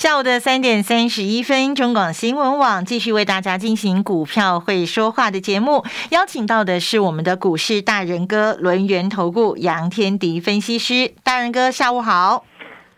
下午的三点三十一分，中广新闻网继续为大家进行股票会说话的节目，邀请到的是我们的股市大人哥轮源投顾杨天迪分析师，大人哥下午好，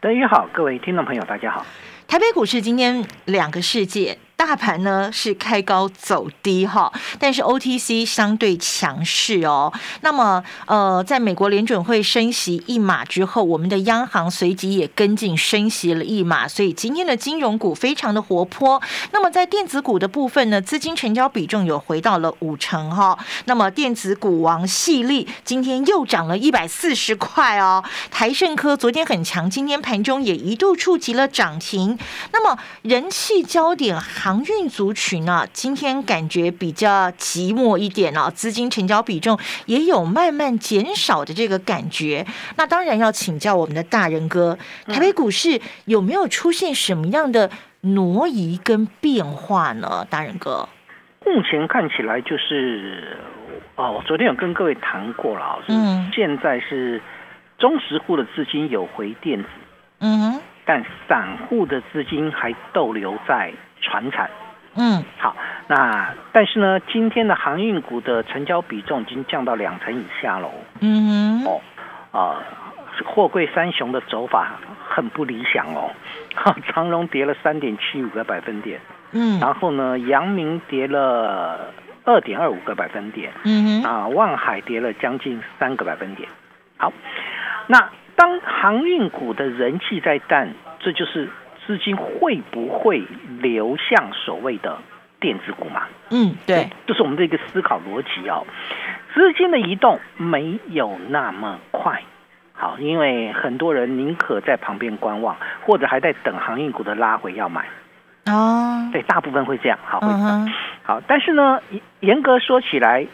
德宇好，各位听众朋友大家好，台北股市今天两个世界。大盘呢是开高走低哈，但是 OTC 相对强势哦。那么呃，在美国联准会升息一码之后，我们的央行随即也跟进升息了一码，所以今天的金融股非常的活泼。那么在电子股的部分呢，资金成交比重有回到了五成哈。那么电子股王细粒今天又涨了一百四十块哦。台盛科昨天很强，今天盘中也一度触及了涨停。那么人气焦点。航运族群啊，今天感觉比较寂寞一点哦，资金成交比重也有慢慢减少的这个感觉。那当然要请教我们的大人哥，台北股市有没有出现什么样的挪移跟变化呢？大人哥，目前看起来就是哦，我昨天有跟各位谈过了，嗯，现在是中实户的资金有回电子，嗯，但散户的资金还逗留在。船产，嗯，好，那但是呢，今天的航运股的成交比重已经降到两成以下喽，嗯，哦，啊，货柜三雄的走法很不理想哦，长荣跌了三点七五个百分点，嗯，然后呢，阳明跌了二点二五个百分点，嗯哼，啊，万海跌了将近三个百分点，好，那当航运股的人气在淡，这就是。资金会不会流向所谓的电子股嘛？嗯，对，这是我们的一个思考逻辑哦。资金的移动没有那么快，好，因为很多人宁可在旁边观望，或者还在等航运股的拉回要买。哦，对，大部分会这样，好，会好。但是呢，严格说起来，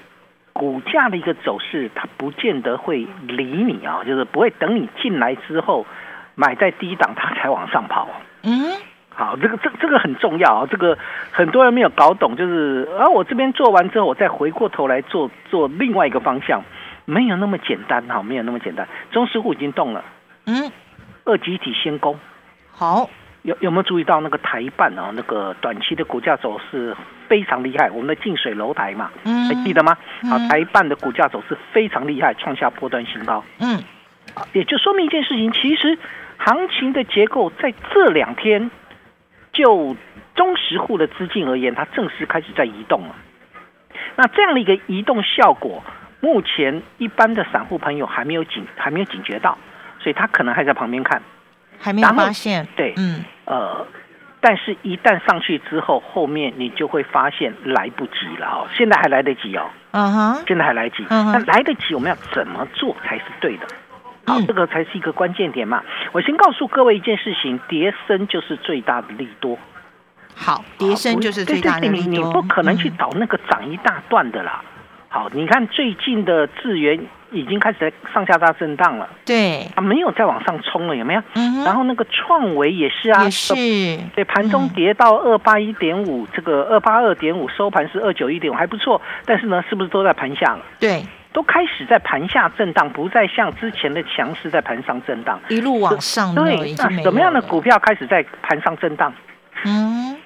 股价的一个走势，它不见得会理你啊，就是不会等你进来之后买在低档，它才往上跑。嗯，好，这个这这个很重要啊，这个很多人没有搞懂，就是啊，我这边做完之后，我再回过头来做做另外一个方向，没有那么简单哈，没有那么简单。中石户已经动了，嗯，二集体先攻，好，有有没有注意到那个台办啊？那个短期的股价走势非常厉害，我们的近水楼台嘛，嗯，还记得吗？好，台办的股价走势非常厉害，创下波段新高，嗯，也就说明一件事情，其实。行情的结构在这两天，就中实户的资金而言，它正式开始在移动了。那这样的一个移动效果，目前一般的散户朋友还没有警还没有警觉到，所以他可能还在旁边看，还没有发现。对，嗯，呃，但是一旦上去之后，后面你就会发现来不及了哦。现在还来得及哦，嗯哼，现在还来得及。那来得及，我们要怎么做才是对的？好，这个才是一个关键点嘛。我先告诉各位一件事情，叠升就是最大的利多。好，叠升就是最大的利多。你你不可能去找那个涨一大段的啦。好，你看最近的智源已经开始在上下大震荡了。对，啊没有再往上冲了，有没有？嗯。然后那个创维也是啊，也是。对，盘中跌到二八一点五，这个二八二点五收盘是二九一点五，还不错。但是呢，是不是都在盘下了？对。都开始在盘下震荡，不再像之前的强势在盘上震荡，一路往上。对，那什么样的股票开始在盘上震荡？嗯，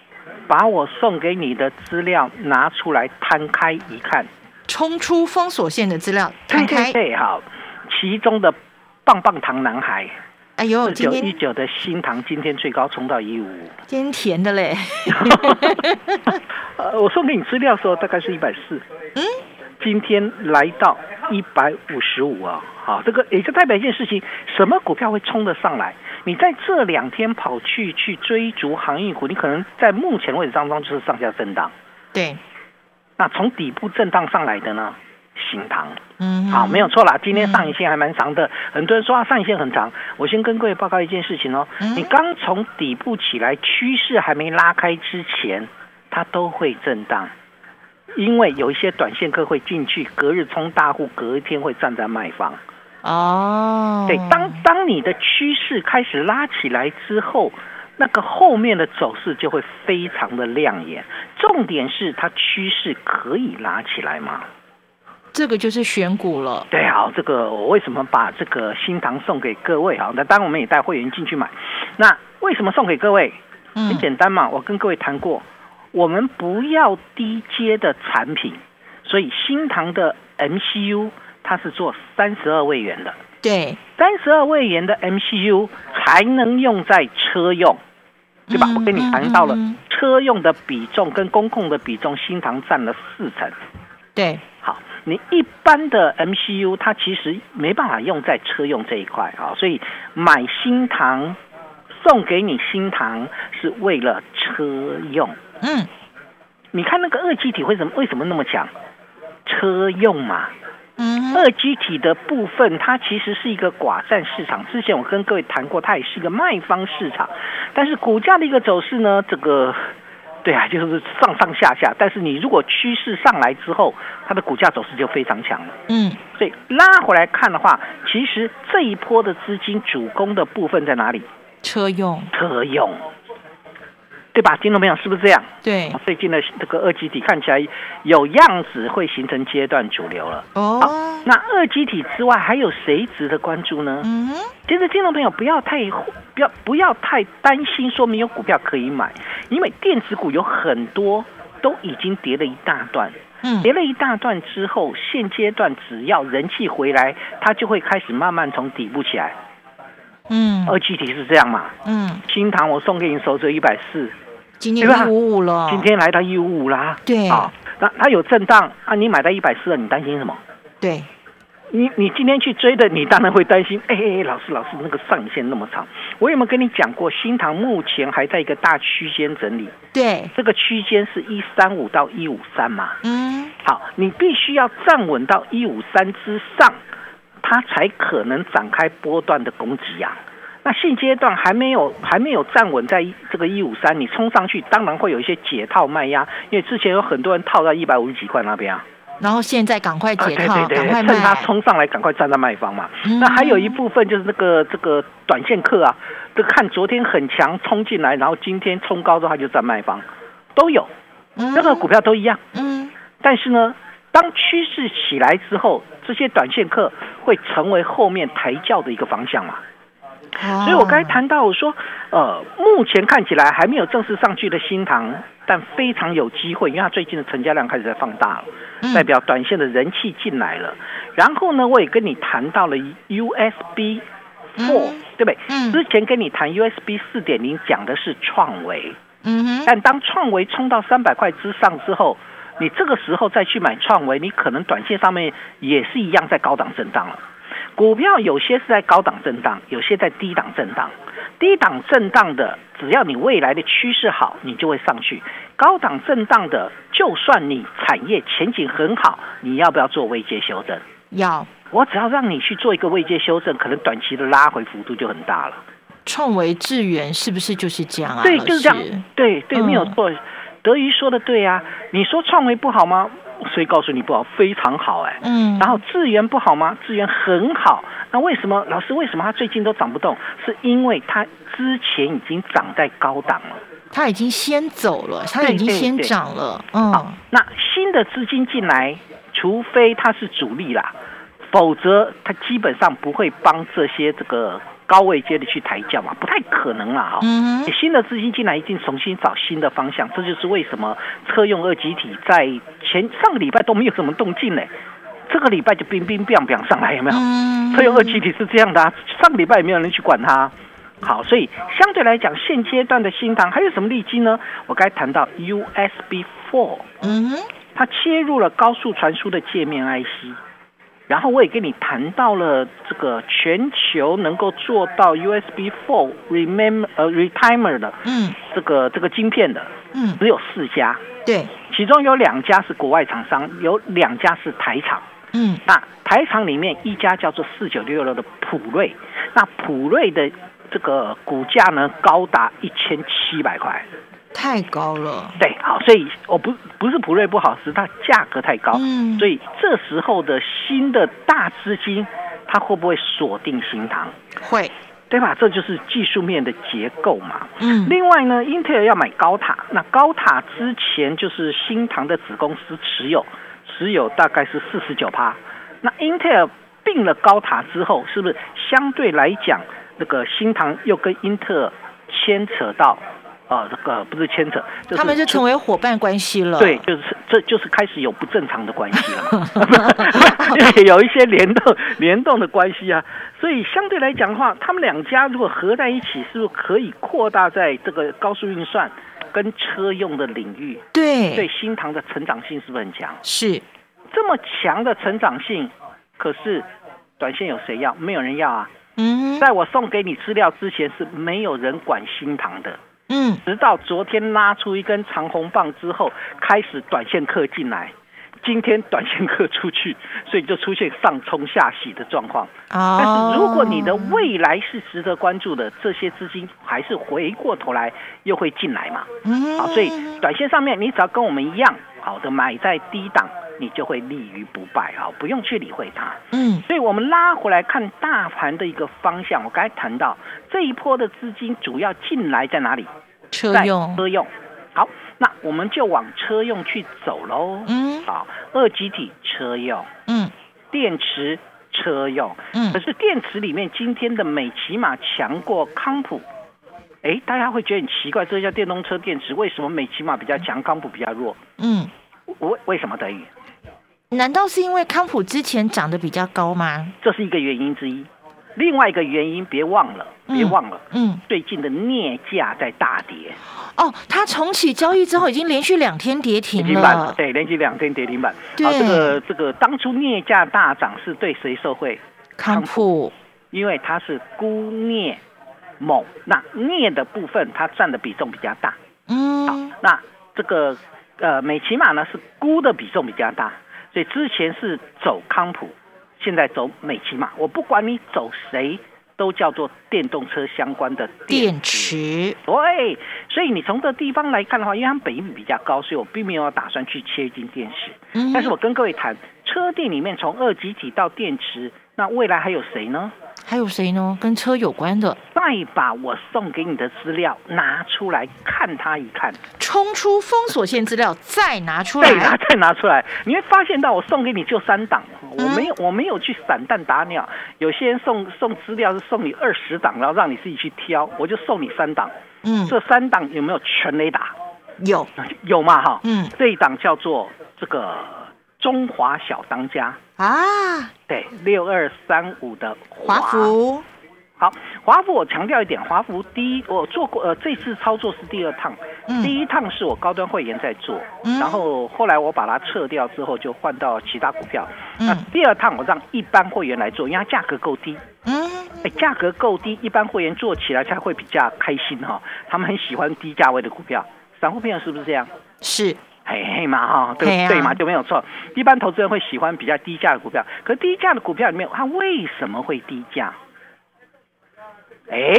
把我送给你的资料拿出来摊开一看，冲出封锁线的资料看看。对，好，其中的棒棒糖男孩，哎呦，九一九的新糖今天最高冲到一五五，今天甜的嘞。呃，我送给你资料的时候大概是一百四。嗯。今天来到一百五十五啊，好，这个也就代表一件事情，什么股票会冲得上来？你在这两天跑去去追逐航运股，你可能在目前位置当中就是上下震荡。对，那从底部震荡上来的呢，新塘，嗯，好，没有错啦。今天上影线还蛮长的，很多人说啊，上影线很长。我先跟各位报告一件事情哦，你刚从底部起来，趋势还没拉开之前，它都会震荡。因为有一些短线客会进去，隔日冲大户，隔一天会站在卖方。哦，对，当当你的趋势开始拉起来之后，那个后面的走势就会非常的亮眼。重点是它趋势可以拉起来吗？这个就是选股了。对，啊，这个我为什么把这个新塘送给各位啊？那当然我们也带会员进去买。那为什么送给各位？很简单嘛，我跟各位谈过，我们不要低阶的产品，所以新塘的 MCU 它是做三十二位元的。对，三十二位元的 MCU 才能用在车用，对吧？我跟你谈到了车用的比重跟公共的比重，新塘占了四成。对。好，你一般的 MCU 它其实没办法用在车用这一块啊，所以买新唐送给你新唐是为了车用。嗯，你看那个二气体为什么为什么那么强？车用嘛。嗯，二机体的部分它其实是一个寡占市场，之前我跟各位谈过，它也是一个卖方市场，但是股价的一个走势呢，这个。对啊，就是上上下下，但是你如果趋势上来之后，它的股价走势就非常强了。嗯，所以拉回来看的话，其实这一波的资金主攻的部分在哪里？车用，车用。对吧，听众朋友是不是这样？对，最近的这个二极体看起来有样子会形成阶段主流了。哦，那二极体之外还有谁值得关注呢？嗯，其实听众朋友不要太不要不要太担心，说没有股票可以买，因为电子股有很多都已经跌了一大段。嗯，跌了一大段之后，现阶段只要人气回来，它就会开始慢慢从底部起来。嗯，二极体是这样嘛？嗯，新塘我送给你手指一百四。今天一五五了，今天来到一五五啦。对啊，那它有震荡啊，你买到一百四了，你担心什么？对，你你今天去追的，你当然会担心。哎哎，老师老师，那个上影线那么长，我有没有跟你讲过？新塘目前还在一个大区间整理。对，这个区间是一三五到一五三嘛。嗯，好，你必须要站稳到一五三之上，它才可能展开波段的攻击呀。那现阶段还没有还没有站稳在这个一五三，你冲上去当然会有一些解套卖压，因为之前有很多人套在一百五十几块那边啊。然后现在赶快解套，赶快趁它冲上来赶快站在卖方嘛。那还有一部分就是那个这个短线客啊，这看昨天很强冲进来，然后今天冲高之后他就站卖方，都有，那个股票都一样。嗯。但是呢，当趋势起来之后，这些短线客会成为后面抬轿的一个方向嘛。所以我刚才谈到我说，呃，目前看起来还没有正式上去的新塘，但非常有机会，因为它最近的成交量开始在放大了，代表短线的人气进来了。然后呢，我也跟你谈到了 USB Four，对不对？之前跟你谈 USB 四点零讲的是创维，嗯哼。但当创维冲到三百块之上之后，你这个时候再去买创维，你可能短线上面也是一样在高档震荡了。股票有些是在高档震荡，有些在低档震荡。低档震荡的，只要你未来的趋势好，你就会上去；高档震荡的，就算你产业前景很好，你要不要做未接修正？要。我只要让你去做一个位阶修正，可能短期的拉回幅度就很大了。创维致源是不是就是这样啊？对，就是这样。对对，没有错。德瑜说的对啊，你说创维不好吗？所以告诉你不好，非常好哎。嗯。然后资源不好吗？资源很好。那为什么老师为什么他最近都涨不动？是因为他之前已经涨在高档了。他已经先走了，他已经先涨了。嗯。好，那新的资金进来，除非他是主力啦，否则他基本上不会帮这些这个。高位接的去抬轿嘛，不太可能啦哈。嗯新的资金进来，一定重新找新的方向，这就是为什么车用二级体在前上个礼拜都没有什么动静呢？这个礼拜就冰冰冰冰上来，有没有？车用二级体是这样的啊，上个礼拜也没有人去管它。好，所以相对来讲，现阶段的新塘还有什么利基呢？我该谈到 USB Four，嗯哼，它切入了高速传输的界面 IC。然后我也跟你谈到了这个全球能够做到 USB Four Remember 呃 Retimer 的，嗯，这个这个晶片的，嗯，只有四家，对，其中有两家是国外厂商，有两家是台厂，嗯，那台厂里面一家叫做四九六六的普瑞，那普瑞的这个股价呢高达一千七百块，太高了。对，好，所以我不不是普瑞不好，是它价格太高。嗯，所以这时候的新的大资金，它会不会锁定新塘？会，对吧？这就是技术面的结构嘛。嗯。另外呢，英特尔要买高塔，那高塔之前就是新塘的子公司持有，持有大概是四十九趴。那英特尔并了高塔之后，是不是相对来讲，那个新塘又跟英特尔牵扯到？啊，这个不是牵扯，他们就成为伙伴关系了。对，就是这就是开始有不正常的关系了，有一些联动联动的关系啊。所以相对来讲的话，他们两家如果合在一起，是不是可以扩大在这个高速运算跟车用的领域？对，对，新唐的成长性是不是很强？是这么强的成长性，可是短线有谁要？没有人要啊。嗯，在我送给你资料之前，是没有人管新唐的。嗯，直到昨天拉出一根长红棒之后，开始短线客进来，今天短线客出去，所以就出现上冲下洗的状况。哦，但是如果你的未来是值得关注的，这些资金还是回过头来又会进来嘛？嗯，好，所以短线上面你只要跟我们一样，好的买在低档，你就会立于不败啊，不用去理会它。嗯，所以我们拉回来看大盘的一个方向，我刚才谈到这一波的资金主要进来在哪里？车用，车用，好，那我们就往车用去走喽。嗯，好，二极体车用，嗯，电池车用，嗯，可是电池里面今天的美骑马强过康普，哎，大家会觉得很奇怪，这叫电动车电池，为什么美骑马比较强，康普比较弱？嗯，为为什么等于？难道是因为康普之前涨得比较高吗？这是一个原因之一。另外一个原因，别忘了，别忘了，嗯，最近的镍价在大跌。哦，它重启交易之后，已经连续两天跌停了。对，连续两天跌停板。对，这个这个当初镍价大涨是对谁受惠？康普，因为它是钴镍锰，那镍的部分它占的比重比较大。嗯，好，那这个呃美骑马呢是钴的比重比较大，所以之前是走康普。现在走美骑马，我不管你走谁，都叫做电动车相关的电池。对，所以你从这地方来看的话，因为它本益比比较高，所以我并没有打算去切进电池。嗯，但是我跟各位谈，车电里面从二级体到电池，那未来还有谁呢？还有谁呢？跟车有关的，再把我送给你的资料拿出来看他一看，冲出封锁线资料再拿出来，再拿再拿出来，你会发现到我送给你就三档，我没有我没有去散弹打鸟，有些人送送资料是送你二十档，然后让你自己去挑，我就送你三档，嗯，这三档有没有全雷打？有。有嘛哈，嗯，这一档叫做这个。中华小当家。啊，对，六二三五的华。福，好，华福我强调一点，华福第一我做过，呃，这次操作是第二趟，第一趟是我高端会员在做，然后后来我把它撤掉之后就换到其他股票，那第二趟我让一般会员来做，因为它价格够低，嗯，哎，价格够低，一般会员做起来才会比较开心哈，他们很喜欢低价位的股票，散户朋友是不是这样？是。嘿嘿嘛哈，对对嘛就没有错。一般投资人会喜欢比较低价的股票，可低价的股票里面，它为什么会低价？哎，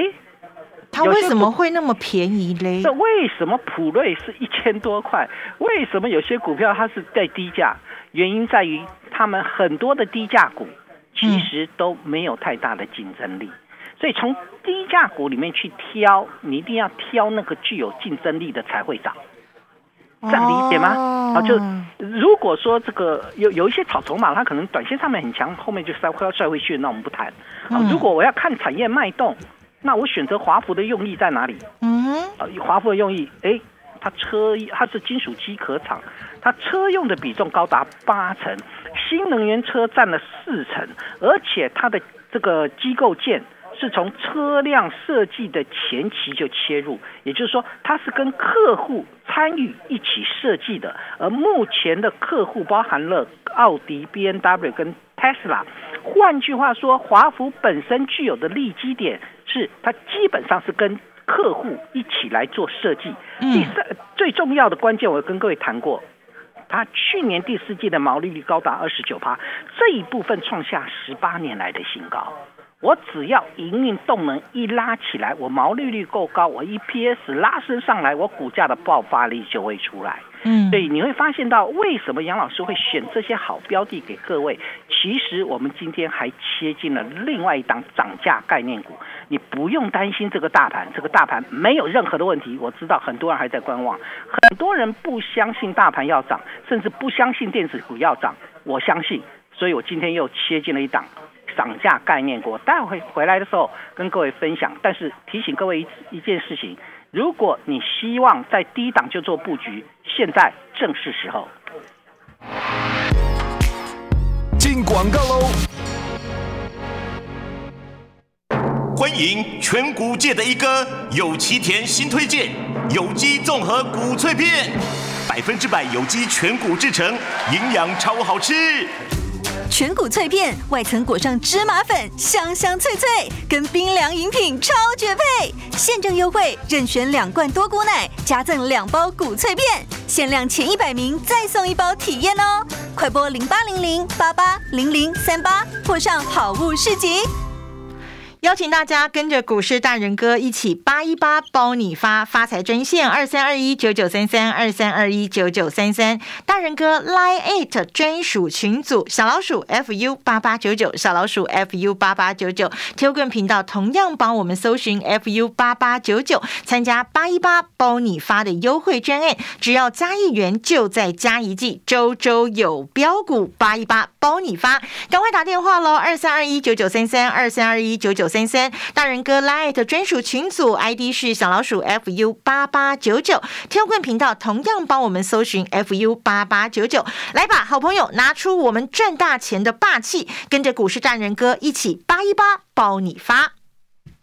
它为什么会那么便宜嘞？这为什么普瑞是一千多块？为什么有些股票它是在低价？原因在于他们很多的低价股其实都没有太大的竞争力，所以从低价股里面去挑，你一定要挑那个具有竞争力的才会涨。这样理解吗？啊，就如果说这个有有一些草筹码，它可能短线上面很强，后面就摔快要摔回去，那我们不谈。啊，如果我要看产业脉动，那我选择华孚的用意在哪里？嗯，啊，华孚的用意，哎，它车它是金属机壳厂，它车用的比重高达八成，新能源车占了四成，而且它的这个机构件。是从车辆设计的前期就切入，也就是说，它是跟客户参与一起设计的。而目前的客户包含了奥迪、B N W 跟 Tesla。换句话说，华孚本身具有的利基点是，它基本上是跟客户一起来做设计。第三，最重要的关键，我跟各位谈过，它去年第四季的毛利率高达二十九%，这一部分创下十八年来的新高。我只要营运动能一拉起来，我毛利率够高，我 EPS 拉升上来，我股价的爆发力就会出来。嗯，所以你会发现到为什么杨老师会选这些好标的给各位。其实我们今天还切进了另外一档涨价概念股，你不用担心这个大盘，这个大盘没有任何的问题。我知道很多人还在观望，很多人不相信大盘要涨，甚至不相信电子股要涨。我相信，所以我今天又切进了一档涨价概念股，待会回来的时候跟各位分享。但是提醒各位一一件事情。如果你希望在低档就做布局，现在正是时候。进广告喽！欢迎全谷界的一哥有奇田新推荐有机综合谷脆片，百分之百有机全谷制成，营养超好吃。全谷脆片，外层裹上芝麻粉，香香脆脆，跟冰凉饮品超绝配。现正优惠，任选两罐多谷奶，加赠两包谷脆片，限量前一百名再送一包体验哦！快播零八零零八八零零三八，或上好物市集。邀请大家跟着股市大人哥一起八一八包你发发财专线二三二一九九三三二三二一九九三三。大人哥 line it 专属群组小老鼠 fu 八八九九小老鼠 fu 八八九九。Telegram 频道同样帮我们搜寻 fu 八八九九参加八一八包你发的优惠专案，只要加一元就再加一季，周周有标股八一八包你发，赶快打电话喽二三二一九九三三二三二一九九。三三大人哥 Light 专属群组 ID 是小老鼠 fu 八八九九，天棍频道同样帮我们搜寻 fu 八八九九，来吧，好朋友，拿出我们赚大钱的霸气，跟着股市大人哥一起八一八包你发。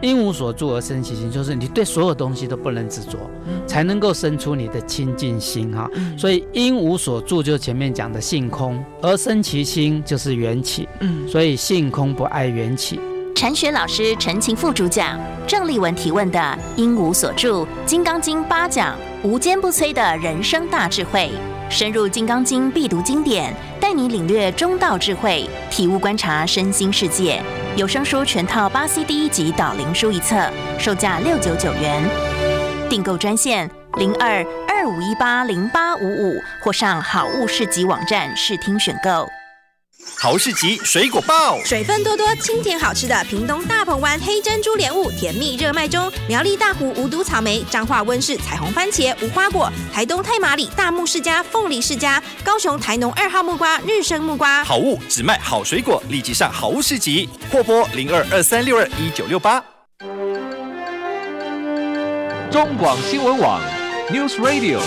因无所住而生其心，就是你对所有东西都不能执着，才能够生出你的清净心哈。所以因无所住，就是前面讲的性空而生其心，就是缘起。嗯，所以性空不爱缘起。禅学老师陈情副主讲，郑立文提问的因无所住，《金刚经》八讲，无坚不摧的人生大智慧，深入《金刚经》必读经典，带你领略中道智慧，体悟观察身心世界。有声书全套八 CD 及导灵书一册，售价六九九元。订购专线零二二五一八零八五五，或上好物市集网站试听选购。好市集水果报，水分多多、清甜好吃的屏东大鹏湾黑珍珠莲雾甜蜜热卖中；苗栗大湖无毒草莓、彰化温室彩虹番茄、无花果；台东太麻里大木世家凤梨世家；高雄台农二号木瓜日升木瓜。好物只卖好水果，立即上好物市集，货拨零二二三六二一九六八。中广新闻网，News Radio。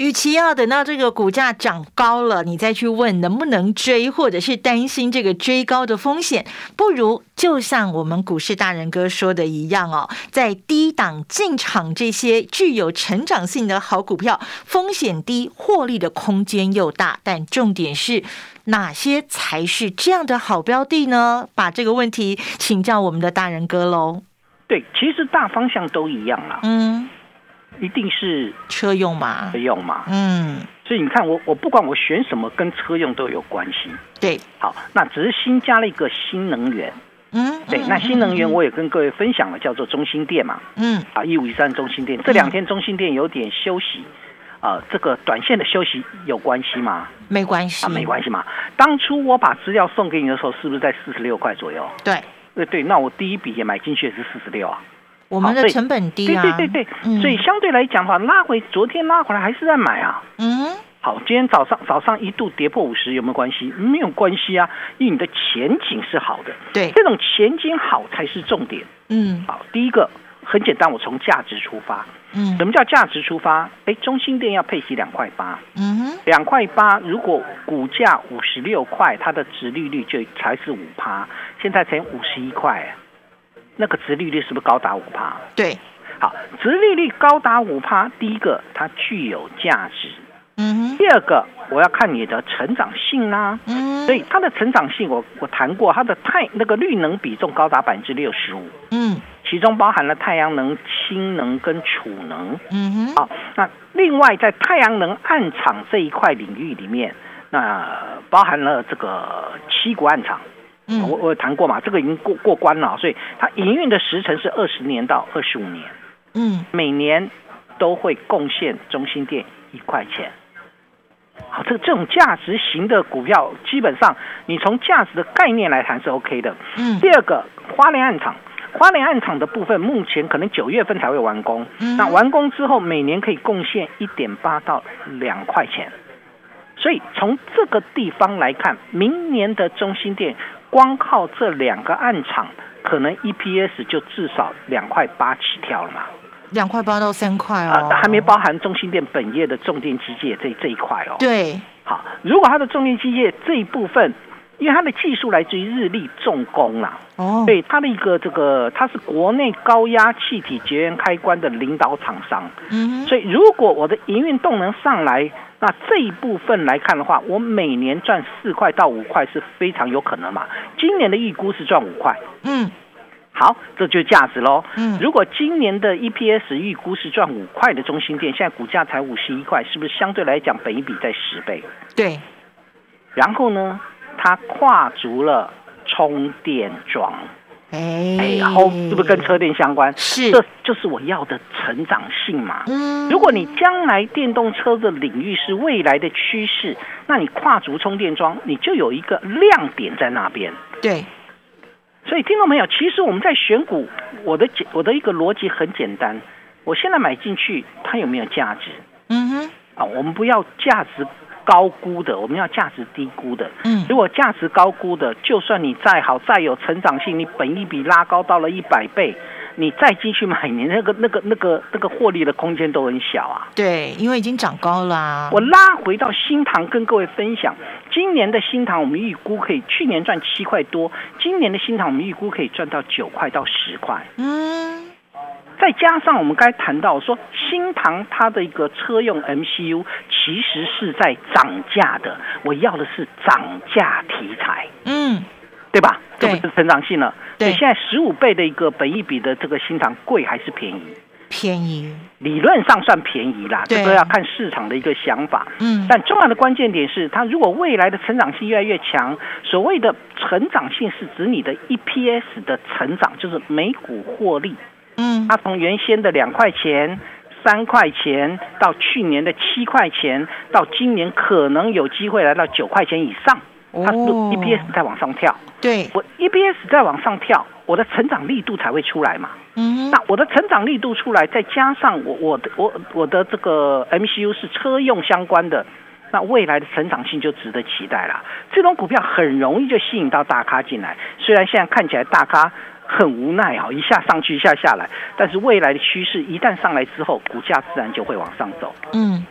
与其要等到这个股价涨高了，你再去问能不能追，或者是担心这个追高的风险，不如就像我们股市大人哥说的一样哦，在低档进场这些具有成长性的好股票，风险低，获利的空间又大。但重点是哪些才是这样的好标的呢？把这个问题请教我们的大人哥喽。对，其实大方向都一样啦。嗯。一定是车用嘛？车用嘛？嗯，所以你看，我我不管我选什么，跟车用都有关系。对，好，那只是新加了一个新能源。嗯，对，那新能源我也跟各位分享了，叫做中心店嘛。嗯，啊，一五一三中心店，这两天中心店有点休息，啊，这个短线的休息有关系吗？没关系，啊，没关系嘛。当初我把资料送给你的时候，是不是在四十六块左右？对，对对，那我第一笔也买进去也是四十六啊。我们的成本低啊，对对对对，所以相对来讲的话，拉回昨天拉回来还是在买啊。嗯，好，今天早上早上一度跌破五十，有没有关系？没有关系啊，因为你的前景是好的。对，这种前景好才是重点。嗯，好，第一个很简单，我从价值出发。嗯，什么叫价值出发？哎，中心店要配息两块八。嗯哼，两块八，如果股价五十六块，它的值利率就才是五趴，现在才五十一块，那个值利率是不是高达五趴？对，好，值利率高达五趴，第一个它具有价值。嗯哼，第二个我要看你的成长性啦。嗯，所以它的成长性，我我谈过，它的太那个绿能比重高达百分之六十五。嗯。其中包含了太阳能、氢能跟储能。嗯哼。好，那另外在太阳能暗场这一块领域里面，那包含了这个七股暗场。嗯。我我谈过嘛，这个已经过过关了，所以它营运的时程是二十年到二十五年。嗯。每年都会贡献中心店一块钱。好，这这种价值型的股票，基本上你从价值的概念来谈是 OK 的。嗯。第二个花莲暗场。花莲暗场的部分，目前可能九月份才会完工。那完工之后，每年可以贡献一点八到两块钱。所以从这个地方来看，明年的中心店，光靠这两个暗场，可能 EPS 就至少两块八起跳了嘛。两块八到三块哦，还没包含中心店本业的重电机械这这一块哦。对，好，如果它的重电机械这一部分。因为它的技术来自于日立重工啦，哦，对，它的一个这个，它是国内高压气体绝缘开关的领导厂商，嗯，所以如果我的营运动能上来，那这一部分来看的话，我每年赚四块到五块是非常有可能嘛。今年的预估是赚五块，嗯，好，这就价值喽，嗯，如果今年的 EPS 预估是赚五块的中心店，现在股价才五十一块，是不是相对来讲本一比在十倍？对，然后呢？它跨足了充电桩，哎，然后是不是跟车电相关？是，这就是我要的成长性嘛。嗯，如果你将来电动车的领域是未来的趋势，那你跨足充电桩，你就有一个亮点在那边。对，所以听到没有？其实我们在选股，我的简我的一个逻辑很简单，我现在买进去，它有没有价值？嗯哼，啊，我们不要价值。高估的，我们要价值低估的。嗯，如果价值高估的，就算你再好再有成长性，你本一比拉高到了一百倍，你再继续买，你那个那个那个那个获利的空间都很小啊。对，因为已经涨高了。我拉回到新塘跟各位分享，今年的新塘我们预估可以，去年赚七块多，今年的新塘我们预估可以赚到九块到十块。嗯。再加上我们刚才谈到说，新唐它的一个车用 MCU 其实是在涨价的，我要的是涨价题材，嗯，对吧？这不是成长性了。对，现在十五倍的一个本益比的这个新唐贵还是便宜？便宜，理论上算便宜啦，这个要看市场的一个想法。嗯，但重要的关键点是，它如果未来的成长性越来越强，所谓的成长性是指你的 EPS 的成长，就是每股获利。嗯，它从原先的两块钱、三块钱，到去年的七块钱，到今年可能有机会来到九块钱以上，它 EPS 在往上跳。对，我 EPS 在往上跳，我的成长力度才会出来嘛。嗯，那我的成长力度出来，再加上我我的我我的这个 MCU 是车用相关的，那未来的成长性就值得期待了。这种股票很容易就吸引到大咖进来，虽然现在看起来大咖。很无奈啊，一下上去，一下下来。但是未来的趋势一旦上来之后，股价自然就会往上走。嗯，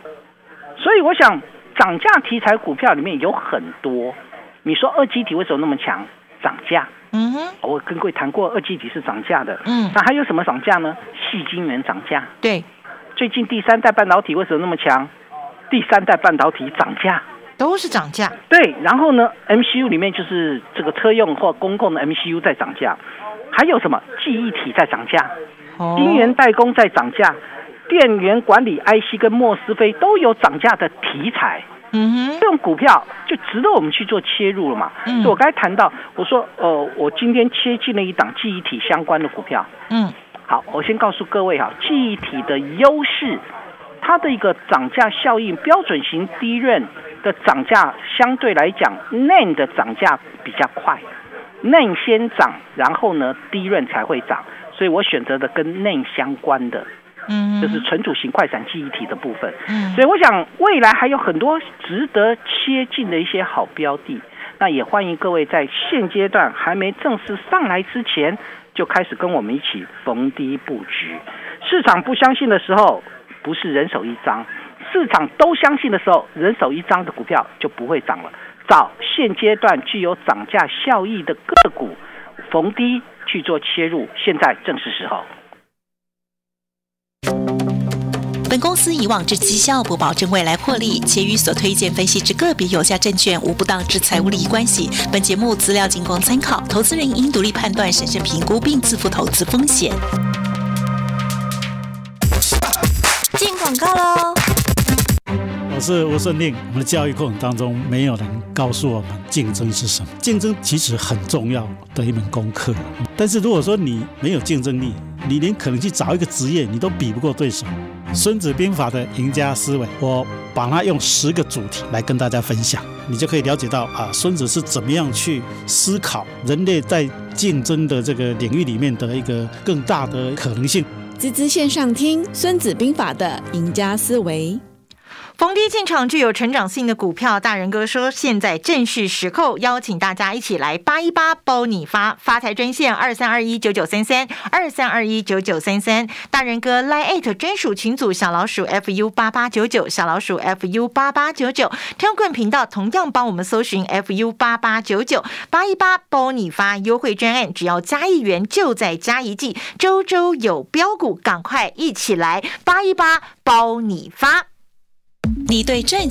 所以我想，涨价题材股票里面有很多。你说二基体为什么那么强？涨价。嗯哼，我跟各位谈过，二基体是涨价的。嗯，那还有什么涨价呢？细晶圆涨价。对，最近第三代半导体为什么那么强？第三代半导体涨价，都是涨价。对，然后呢，MCU 里面就是这个车用或公共的 MCU 在涨价。还有什么记忆体在涨价，晶圆代工在涨价，电源管理 IC 跟莫斯菲都有涨价的题材。嗯哼，这种股票就值得我们去做切入了嘛。嗯，我刚才谈到，我说，呃，我今天切进了一档记忆体相关的股票。嗯，好，我先告诉各位哈，记忆体的优势，它的一个涨价效应，标准型低润的涨价相对来讲，NAND 的涨价比较快。内先涨，然后呢，低润才会涨，所以我选择的跟内相关的，嗯，就是存储型快闪记忆体的部分，嗯，所以我想未来还有很多值得切近的一些好标的，那也欢迎各位在现阶段还没正式上来之前。就开始跟我们一起逢低布局。市场不相信的时候，不是人手一张；市场都相信的时候，人手一张的股票就不会涨了。找现阶段具有涨价效益的个股，逢低去做切入，现在正是时候。本公司以往之绩效不保证未来获利，且与所推荐分析之个别有价证券无不当之财务利益关系。本节目资料仅供参考，投资人应独立判断、审慎评估并自负投资风险。进广告喽！我是吴顺令。我们的教育过程当中，没有人告诉我们竞争是什么。竞争其实很重要的一门功课，但是如果说你没有竞争力，你连可能去找一个职业，你都比不过对手。《孙子兵法》的赢家思维，我把它用十个主题来跟大家分享，你就可以了解到啊，孙子是怎么样去思考人类在竞争的这个领域里面的一个更大的可能性。滋滋线上听《孙子兵法》的赢家思维。逢低进场具有成长性的股票，大人哥说现在正是时候，邀请大家一起来八一八包你发发财专线二三二一九九三三二三二一九九三三，大人哥 Line 专属群组小老鼠 fu 八八九九小老鼠 fu 八八九九，天棍频道同样帮我们搜寻 fu 八八九九。八一八包你发优惠专案，只要加一元就在加一季，周周有标股，赶快一起来八一八包你发。你对赚钱。